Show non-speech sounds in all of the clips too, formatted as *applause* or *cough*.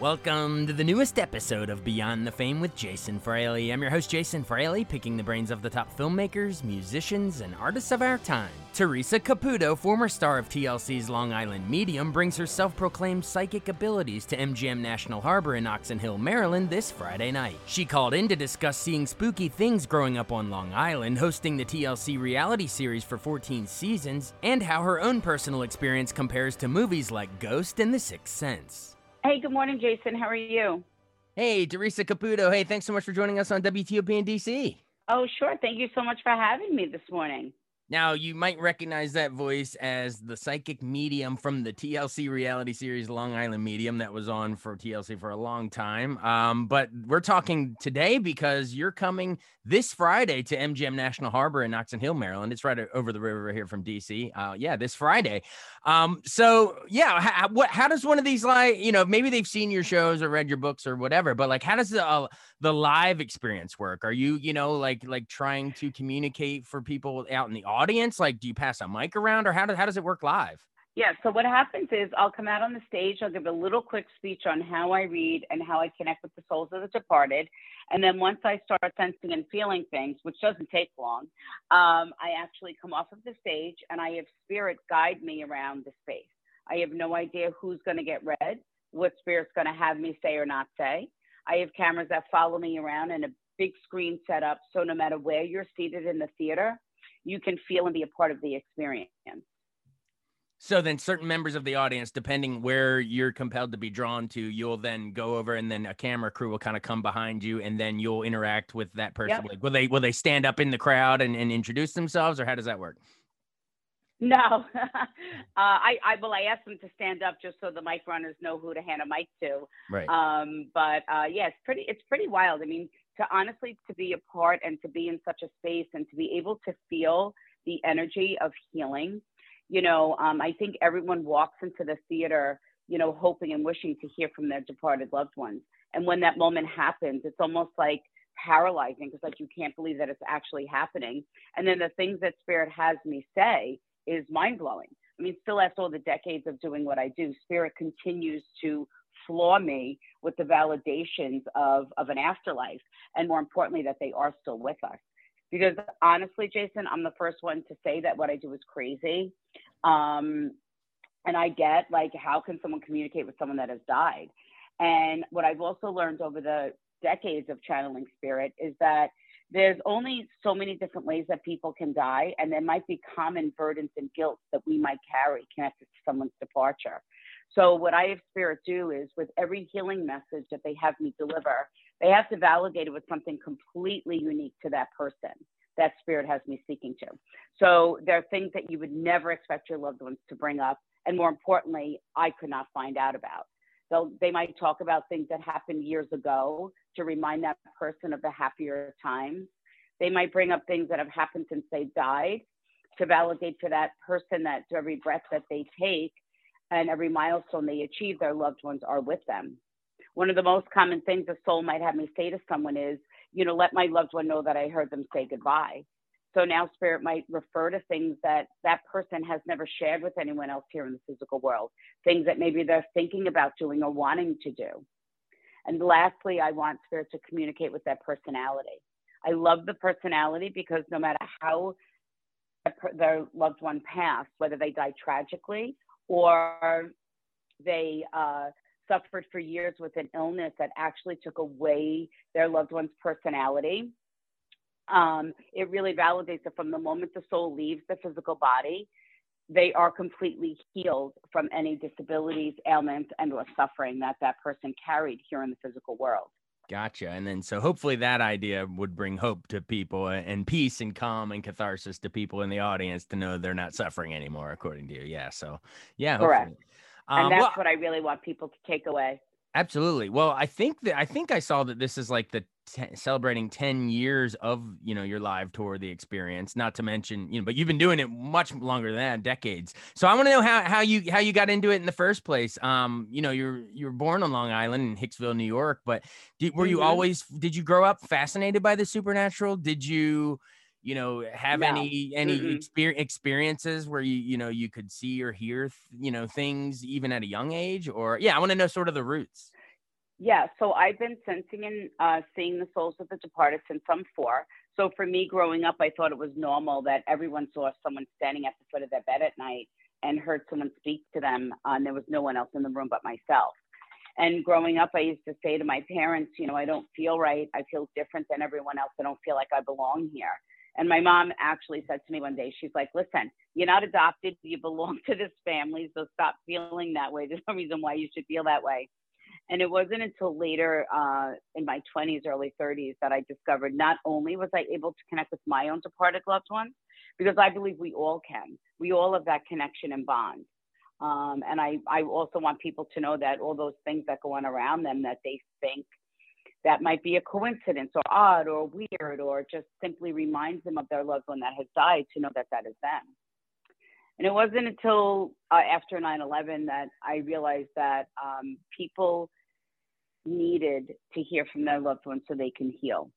Welcome to the newest episode of Beyond the Fame with Jason Fraley. I'm your host, Jason Fraley, picking the brains of the top filmmakers, musicians, and artists of our time. Theresa Caputo, former star of TLC's Long Island Medium, brings her self proclaimed psychic abilities to MGM National Harbor in Oxon Hill, Maryland this Friday night. She called in to discuss seeing spooky things growing up on Long Island, hosting the TLC reality series for 14 seasons, and how her own personal experience compares to movies like Ghost and The Sixth Sense. Hey, good morning, Jason. How are you? Hey, Theresa Caputo. Hey, thanks so much for joining us on WTOP in DC. Oh, sure. Thank you so much for having me this morning. Now, you might recognize that voice as the psychic medium from the TLC reality series Long Island Medium that was on for TLC for a long time. Um, but we're talking today because you're coming this Friday to MGM National Harbor in Oxon Hill, Maryland. It's right over the river here from DC. Uh, yeah, this Friday. Um, so yeah, how, what, how does one of these like, you know, maybe they've seen your shows or read your books or whatever, but like, how does the, uh, the live experience work? Are you, you know, like, like trying to communicate for people out in the audience? Like, do you pass a mic around or how does, how does it work live? Yeah, so what happens is I'll come out on the stage, I'll give a little quick speech on how I read and how I connect with the souls of the departed. And then once I start sensing and feeling things, which doesn't take long, um, I actually come off of the stage and I have spirit guide me around the space. I have no idea who's going to get read, what spirit's going to have me say or not say. I have cameras that follow me around and a big screen set up. So no matter where you're seated in the theater, you can feel and be a part of the experience. So then certain members of the audience, depending where you're compelled to be drawn to, you'll then go over and then a camera crew will kind of come behind you and then you'll interact with that person. Yep. Like, will they will they stand up in the crowd and, and introduce themselves or how does that work? No, *laughs* uh, I, I well, I asked them to stand up just so the mic runners know who to hand a mic to. Right. Um, but uh, yeah, it's pretty, it's pretty wild. I mean, to honestly to be a part and to be in such a space and to be able to feel the energy of healing you know, um, I think everyone walks into the theater, you know, hoping and wishing to hear from their departed loved ones. And when that moment happens, it's almost like paralyzing because like you can't believe that it's actually happening. And then the things that spirit has me say is mind blowing. I mean, still after all the decades of doing what I do, spirit continues to floor me with the validations of, of an afterlife and more importantly that they are still with us because honestly, Jason, I'm the first one to say that what I do is crazy. Um, and I get like, how can someone communicate with someone that has died? And what I've also learned over the decades of channeling spirit is that there's only so many different ways that people can die, and there might be common burdens and guilt that we might carry connected to someone's departure. So, what I have spirit do is with every healing message that they have me deliver, they have to validate it with something completely unique to that person that spirit has me speaking to. So there are things that you would never expect your loved ones to bring up. And more importantly, I could not find out about. They'll, they might talk about things that happened years ago to remind that person of the happier times. They might bring up things that have happened since they died to validate for that person that every breath that they take and every milestone they achieve, their loved ones are with them one of the most common things a soul might have me say to someone is, you know, let my loved one know that I heard them say goodbye. So now spirit might refer to things that that person has never shared with anyone else here in the physical world, things that maybe they're thinking about doing or wanting to do. And lastly, I want spirit to communicate with that personality. I love the personality because no matter how their loved one passed, whether they died tragically or they uh, suffered for years with an illness that actually took away their loved one's personality. Um, it really validates that from the moment the soul leaves the physical body, they are completely healed from any disabilities, ailments, and or suffering that that person carried here in the physical world. Gotcha. And then so hopefully that idea would bring hope to people and peace and calm and catharsis to people in the audience to know they're not suffering anymore, according to you. Yeah. So yeah. Correct. Um, and that's well, what I really want people to take away. Absolutely. Well, I think that I think I saw that this is like the t- celebrating 10 years of, you know, your live tour, the experience, not to mention, you know, but you've been doing it much longer than that, decades. So I want to know how, how you, how you got into it in the first place. Um, you know, you're, you're born on Long Island in Hicksville, New York, but did, were you mm-hmm. always, did you grow up fascinated by the supernatural? Did you, you know have no. any any mm experiences where you you know you could see or hear you know things even at a young age or yeah i want to know sort of the roots yeah, so I've been sensing and uh, seeing the souls of the departed since I'm four. So for me, growing up, I thought it was normal that everyone saw someone standing at the foot of their bed at night and heard someone speak to them, uh, and there was no one else in the room but myself. And growing up, I used to say to my parents, you know, I don't feel right. I feel different than everyone else. I don't feel like I belong here. And my mom actually said to me one day, she's like, listen, you're not adopted. You belong *laughs* to this family. So stop feeling that way. There's no reason why you should feel that way. And it wasn't until later uh, in my 20s, early 30s that I discovered not only was I able to connect with my own departed loved ones, because I believe we all can. We all have that connection and bond. Um, and I, I also want people to know that all those things that go on around them that they think that might be a coincidence or odd or weird or just simply reminds them of their loved one that has died to know that that is them. And it wasn't until uh, after 9 11 that I realized that um, people needed to hear from their loved ones so they can heal.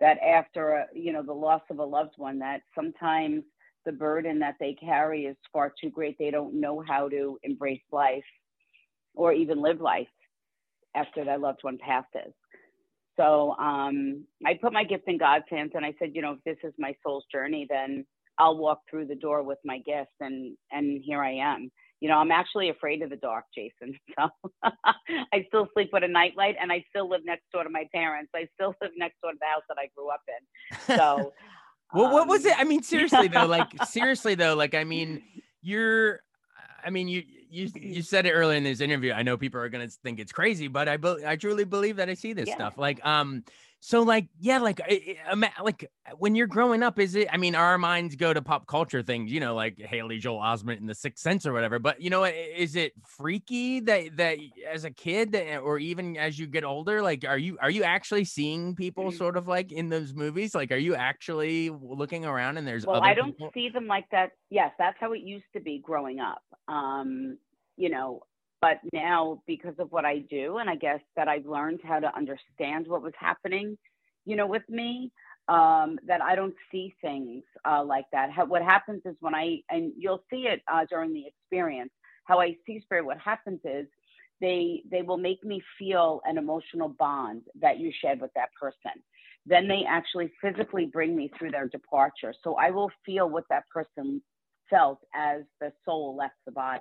That after a, you know the loss of a loved one, that sometimes the burden that they carry is far too great. They don't know how to embrace life or even live life after their loved one passes. So um, I put my gift in God's hands, and I said, you know, if this is my soul's journey, then I'll walk through the door with my gift, and and here I am you know, I'm actually afraid of the dark, Jason. *laughs* So I still sleep with a nightlight and I still live next door to my parents. I still *laughs* live next door to the house that I grew up in. So *laughs* Well, um, what was it? Um, I mean, seriously though, like seriously though, like I mean, you're I mean, you you you said it earlier in this interview. I know people are gonna think it's crazy, but I be- I truly believe that I see this yeah. stuff. Like, um, so like, yeah, like, like when you're growing up, is it? I mean, our minds go to pop culture things, you know, like Haley Joel Osment in The Sixth Sense or whatever. But you know, is it freaky that that as a kid or even as you get older, like, are you are you actually seeing people mm. sort of like in those movies? Like, are you actually looking around and there's? Well, I don't people? see them like that. Yes, that's how it used to be growing up. Um, you know, but now, because of what I do, and I guess that I've learned how to understand what was happening, you know, with me, um, that I don't see things uh, like that. How, what happens is when I, and you'll see it uh, during the experience, how I see spirit, what happens is they, they will make me feel an emotional bond that you shared with that person. Then they actually physically bring me through their departure. So I will feel what that person felt as the soul left the body.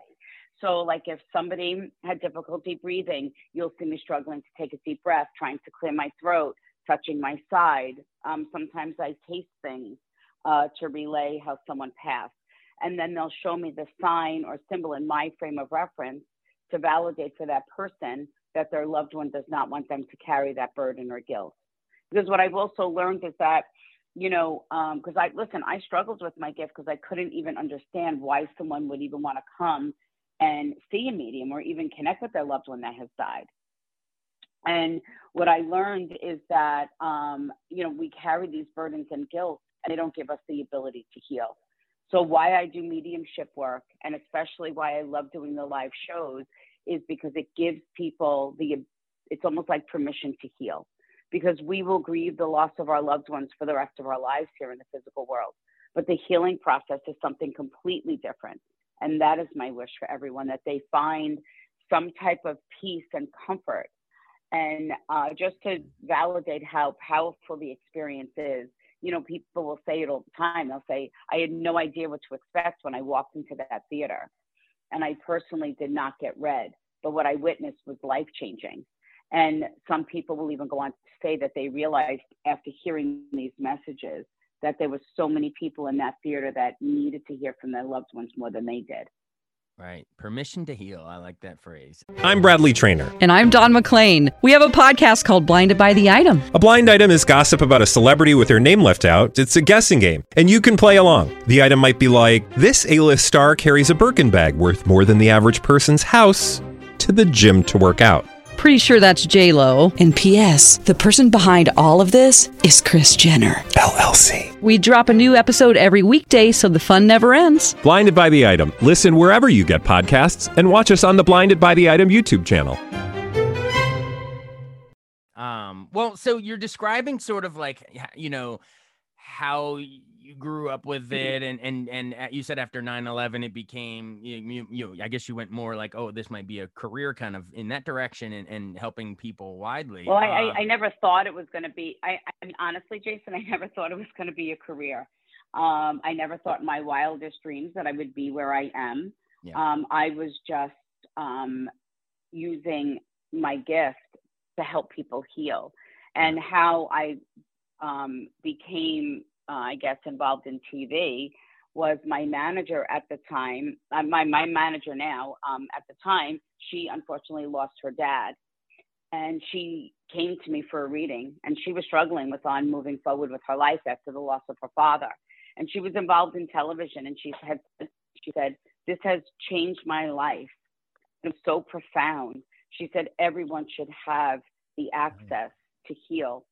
So, like if somebody had difficulty breathing, you'll see me struggling to take a deep breath, trying to clear my throat, touching my side. Um, sometimes I taste things uh, to relay how someone passed. And then they'll show me the sign or symbol in my frame of reference to validate for that person that their loved one does not want them to carry that burden or guilt. Because what I've also learned is that, you know, because um, I listen, I struggled with my gift because I couldn't even understand why someone would even want to come and see a medium or even connect with their loved one that has died. And what I learned is that, um, you know, we carry these burdens and guilt and they don't give us the ability to heal. So, why I do mediumship work and especially why I love doing the live shows is because it gives people the, it's almost like permission to heal because we will grieve the loss of our loved ones for the rest of our lives here in the physical world. But the healing process is something completely different. And that is my wish for everyone that they find some type of peace and comfort. And uh, just to validate how powerful the experience is, you know, people will say it all the time. They'll say, I had no idea what to expect when I walked into that theater. And I personally did not get read, but what I witnessed was life changing. And some people will even go on to say that they realized after hearing these messages that there was so many people in that theater that needed to hear from their loved ones more than they did. Right. Permission to heal. I like that phrase. I'm Bradley Trainer. And I'm Don McClain. We have a podcast called Blinded by the Item. A blind item is gossip about a celebrity with their name left out. It's a guessing game, and you can play along. The item might be like this: A-list star carries a Birkin bag worth more than the average person's house to the gym to work out. Pretty sure that's J Lo. And P.S. The person behind all of this is Kris Jenner LLC. We drop a new episode every weekday, so the fun never ends. Blinded by the item. Listen wherever you get podcasts, and watch us on the Blinded by the Item YouTube channel. Um, well, so you're describing sort of like you know how you grew up with Mm-hmm. it and and and uh, you said after 9-11 it became you, you, you i guess you went more like oh this might be a career kind of in that direction and, and helping people widely Well, I, I, I never thought it was going to be. I, I mean, honestly, Jason, *laughs* I never thought it was going to be a career. Um, I never thought in my wildest dreams that I would be where I am. Yeah. Um, I was just um, using my gift to help people heal, and how I um, became, uh, I guess, involved in TV was my manager at the time. Uh, my my manager now. Um, at the time, she unfortunately lost her dad and she came to me for a reading and she was struggling with on moving forward with her life after the loss of her father and she was involved in television and she said she said this has changed my life it's so profound she said everyone should have the access to heal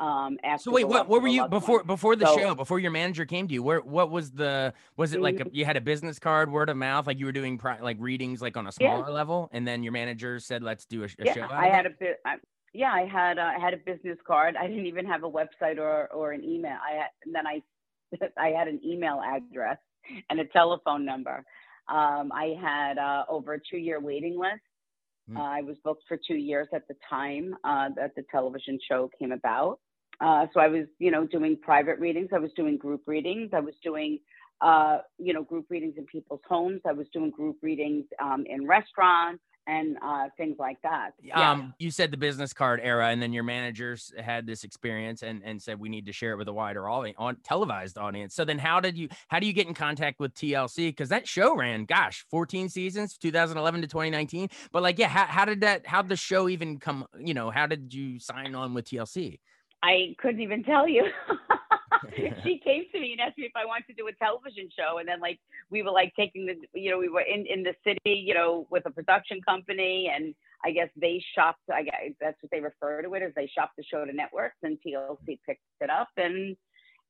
um after so wait what what were you before one. before the So- show before your manager came to you where what was the was it like a, *laughs* you had a business card word of mouth like you were doing pri- like readings like on a Yeah. smaller level and then your manager said let's do a, a yeah, show I had it? a bit. Yeah, I had uh, I had a business card. I didn't even have a website or or an email. I had and then I *laughs* I had an email address and a telephone number. Um, I had uh, over a two year waiting list. Hmm. Uh, I was booked for two years at the time uh, that the television show came about. Uh, so I was, you know, doing private readings. I was doing group readings. I was doing, uh, you know, group readings in people's homes. I was doing group readings um, in restaurants and uh, things like that. Yeah. um you said the business card era and then your managers had this experience and and said we need to share it with a wider audience on televised audience so then how did you how do you get in contact with tlc because that show ran gosh 14 seasons 2011 to 2019 but like yeah how, how did that how did the show even come you know how did you sign on with tlc I couldn't even tell you. *laughs* *laughs* she came to me and asked me if I wanted to do a television show, and then like we were like taking the, you know, we were in in the city, you know, with a production company, and I guess they shopped. I guess that's what they refer to it as. They shopped the show to networks, and TLC picked it up, and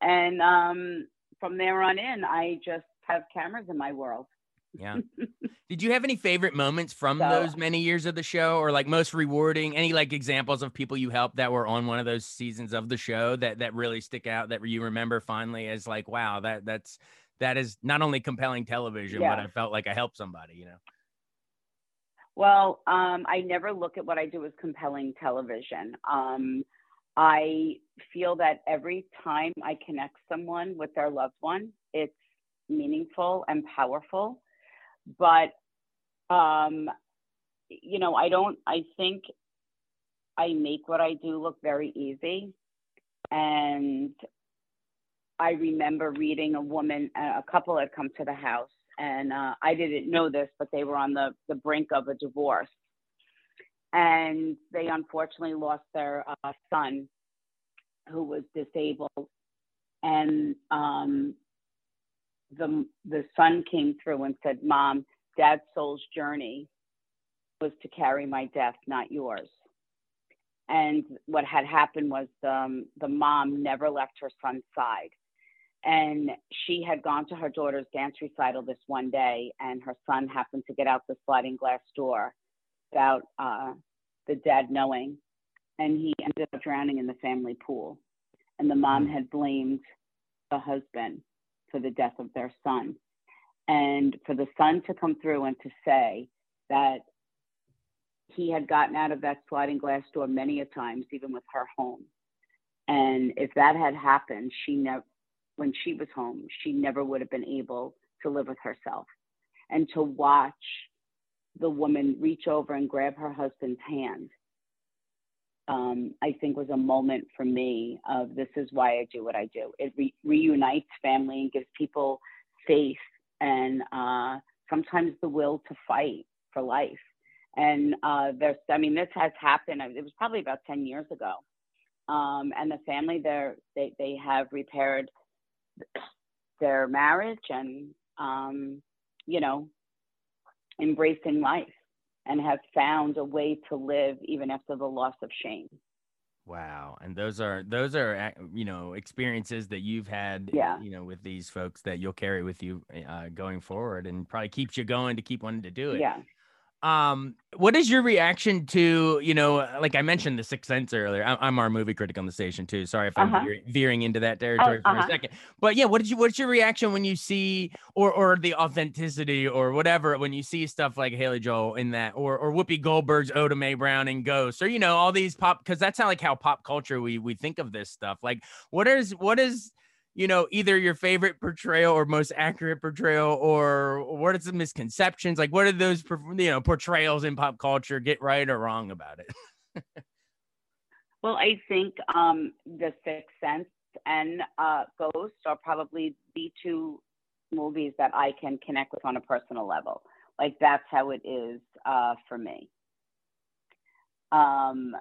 and um, from there on in, I just have cameras in my world. Yeah *laughs* did you have any favorite moments from So- those many years of the show or like most rewarding any like examples of people you helped that were on one of those seasons of the show that that really stick out that you remember finally as like wow that that's that is not only compelling television but i felt like i helped somebody you know Well, um, I never look at what I do as compelling television. Um, I feel that every time I connect someone with their loved one, it's meaningful and powerful. But, um, you know, I don't, I think I make what I do look very easy. And I remember reading a woman, a couple had come to the house, and uh, I didn't know this, but they were on the, the brink of a divorce. And they unfortunately lost their uh, son, who was disabled. And um, the, the son came through and said, Mom, Dad's soul's journey was to carry my death, not yours. And what had happened was um, the mom never left her son's side. And she had gone to her daughter's dance recital this one day and her son happened to get out the sliding glass door without uh, the dad knowing. And he ended up drowning in the family pool. And the mom had blamed the husband for the death of their son and for the son to come through and to say that he had gotten out of that sliding glass door many a times even with her home and if that had happened she never when she was home, she never would have been able to live with herself. And to watch the woman reach over and grab her husband's hand um, I think was a moment for me of this is why I do what I do. It re- reunites family and gives people faith and uh, sometimes the will to fight for life. And uh, there's, I mean, this has happened. It was probably about 10 years ago. Um, and the family there, they, they have repaired their marriage and, um, you know, embracing life and have found a way to live even after the loss of shame. Wow. And those are those are you know experiences that you've had yeah. you know with these folks that you'll carry with you uh, going forward and probably keeps you going to keep wanting to do it. Yeah. Um, what is your reaction to, you know, like I mentioned the Sixth Sense earlier. I, am our movie critic on the station too. Sorry if I'm uh-huh. veering, veering into that territory oh, for uh-huh. a second. But yeah, what did you what's your reaction when you see or or the authenticity or whatever when you see stuff like Haley Joel in that or or Whoopi Goldberg's Oda Mae Brown and Ghost or you know, all these pop because that's how like how pop culture we we think of this stuff. Like what is what is you know, either your favorite portrayal or most accurate portrayal, or what are the misconceptions? Like, what are those, you know, portrayals in pop culture get right or wrong about it? well, I think um, The Sixth Sense and uh, Ghost are probably the two movies that I can connect with on a personal level. Like, that's how it is uh, for me. Um,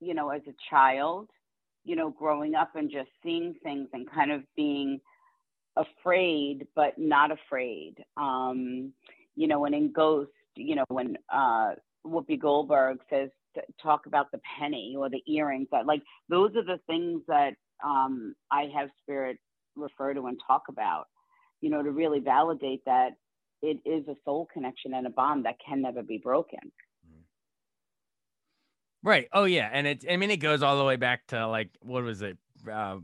you know, as a child, you know, growing up and just seeing things and kind of being afraid, but not afraid. Um, you know, when in Ghost, you know, when uh, Whoopi Goldberg says, talk about the penny or the earrings, that like those are the things that um, I have spirit refer to and talk about, you know, to really validate that it is a soul connection and a bond that can never be broken. Right. Oh yeah, and it. I mean, it goes all the way back to like what was it? Uh,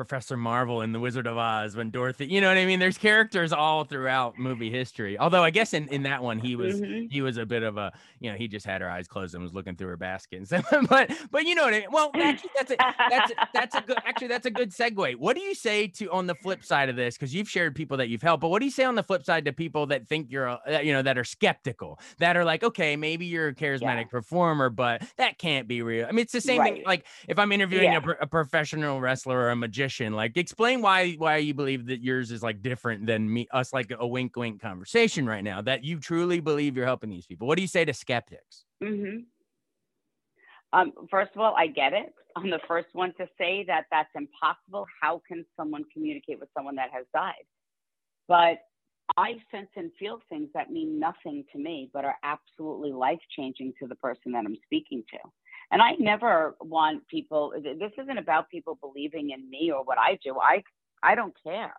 Professor Marvel in The Wizard of Oz when Dorothy, you know what I mean? There's characters all throughout movie history. Although I guess in, in that one he was mm-hmm. he was a bit of a you know he just had her eyes closed and was looking through her basket. So, *laughs* but but you know what I mean? Well, *laughs* actually that's a that's a, that's a good actually that's a good segue. What do you say to on the flip side of this? Because you've shared people that you've helped, but what do you say on the flip side to people that think you're a, you know that are skeptical that are like okay maybe you're a charismatic yeah. performer, but that can't be real. I mean it's the same right. thing. Like if I'm interviewing yeah. a, a professional wrestler or a magician like explain why why you believe that yours is like different than me us like a wink wink conversation right now that you truly believe you're helping these people. What do you say to skeptics? Mm-hmm. um, first of all i get it. I'm the first one to say that that's impossible. How can someone communicate with someone that has died? But I sense and feel things that mean nothing to me, but are absolutely life changing to the person that I'm speaking to. And I never want people, this isn't about people believing in me or what I do. I, I don't care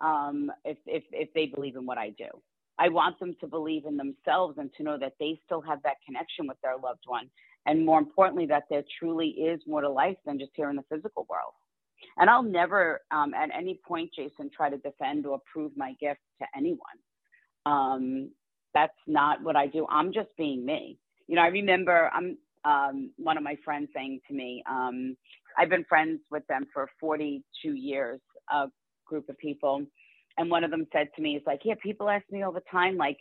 um, if, if, if they believe in what I do. I want them to believe in themselves and to know that they still have that connection with their loved one. And more importantly, that there truly is more to life than just here in the physical world. And I'll never, um, at any point, Jason, try to defend or prove my gift to anyone. Um, that's not what I do. I'm just being me. You know, I remember I'm um, one of my friends saying to me, um, I've been friends with them for 42 years, a group of people. And one of them said to me, "It's like, yeah, people ask me all the time, like,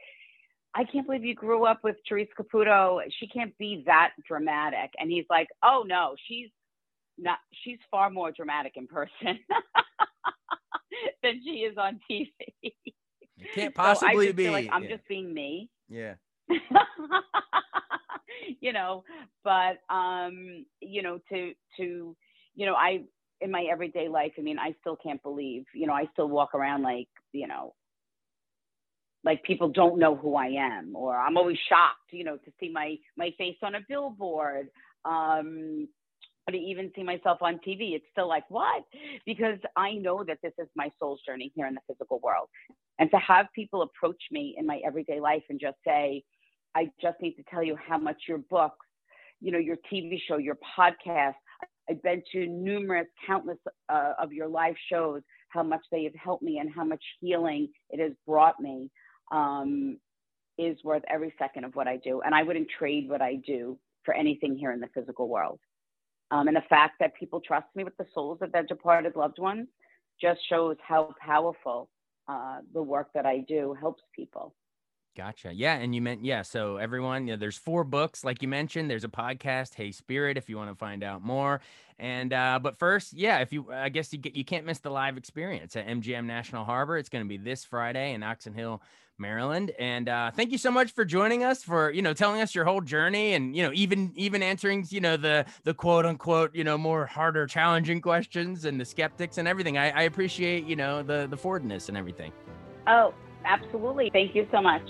I can't believe you grew up with Theresa Caputo. She can't be that dramatic." And he's like, "Oh no, she's not. She's far more dramatic in person *laughs* than she is on TV." You can't possibly so be. like I'm yeah. just being me. Yeah. *laughs* you know, but um, you know, to to you know, I in my everyday life, I mean, I still can't believe, you know, I still walk around like, you know, like people don't know who I am, or I'm always shocked, you know, to see my my face on a billboard. Um, to even see myself on TV, it's still like, what? Because I know that this is my soul's journey here in the physical world. And to have people approach me in my everyday life and just say, I just need to tell you how much your books, you know, your TV show, your podcast, I've been to numerous, countless uh, of your live shows, how much they have helped me and how much healing it has brought me um, is worth every second of what I do. And I wouldn't trade what I do for anything here in the physical world. Um, and the fact that people trust me with the souls of their departed loved ones just shows how powerful uh, the work that I do helps people. Gotcha. Yeah, and you meant yeah. So everyone, you know, there's four books, like you mentioned. There's a podcast, Hey Spirit, if you want to find out more. And uh, but first, yeah, if you, I guess you get you can't miss the live experience at MGM National Harbor. It's going to be this Friday in Oxon Hill, Maryland. And uh, thank you so much for joining us, for you know telling us your whole journey, and you know even even answering you know the the quote unquote you know more harder, challenging questions and the skeptics and everything. I, I appreciate you know the the forwardness and everything. Oh, absolutely. Thank you so much.